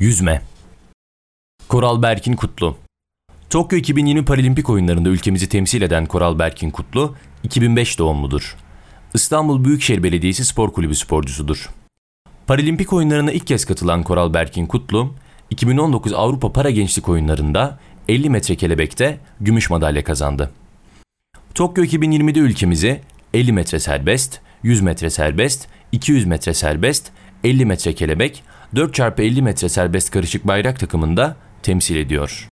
Yüzme Koral Berkin Kutlu Tokyo 2020 Paralimpik oyunlarında ülkemizi temsil eden Koral Berkin Kutlu, 2005 doğumludur. İstanbul Büyükşehir Belediyesi Spor Kulübü sporcusudur. Paralimpik oyunlarına ilk kez katılan Koral Berkin Kutlu, 2019 Avrupa Para Gençlik Oyunlarında 50 metre kelebekte gümüş madalya kazandı. Tokyo 2020'de ülkemizi 50 metre serbest, 100 metre serbest, 200 metre serbest, 50 metre kelebek, 4x50 metre serbest karışık bayrak takımında temsil ediyor.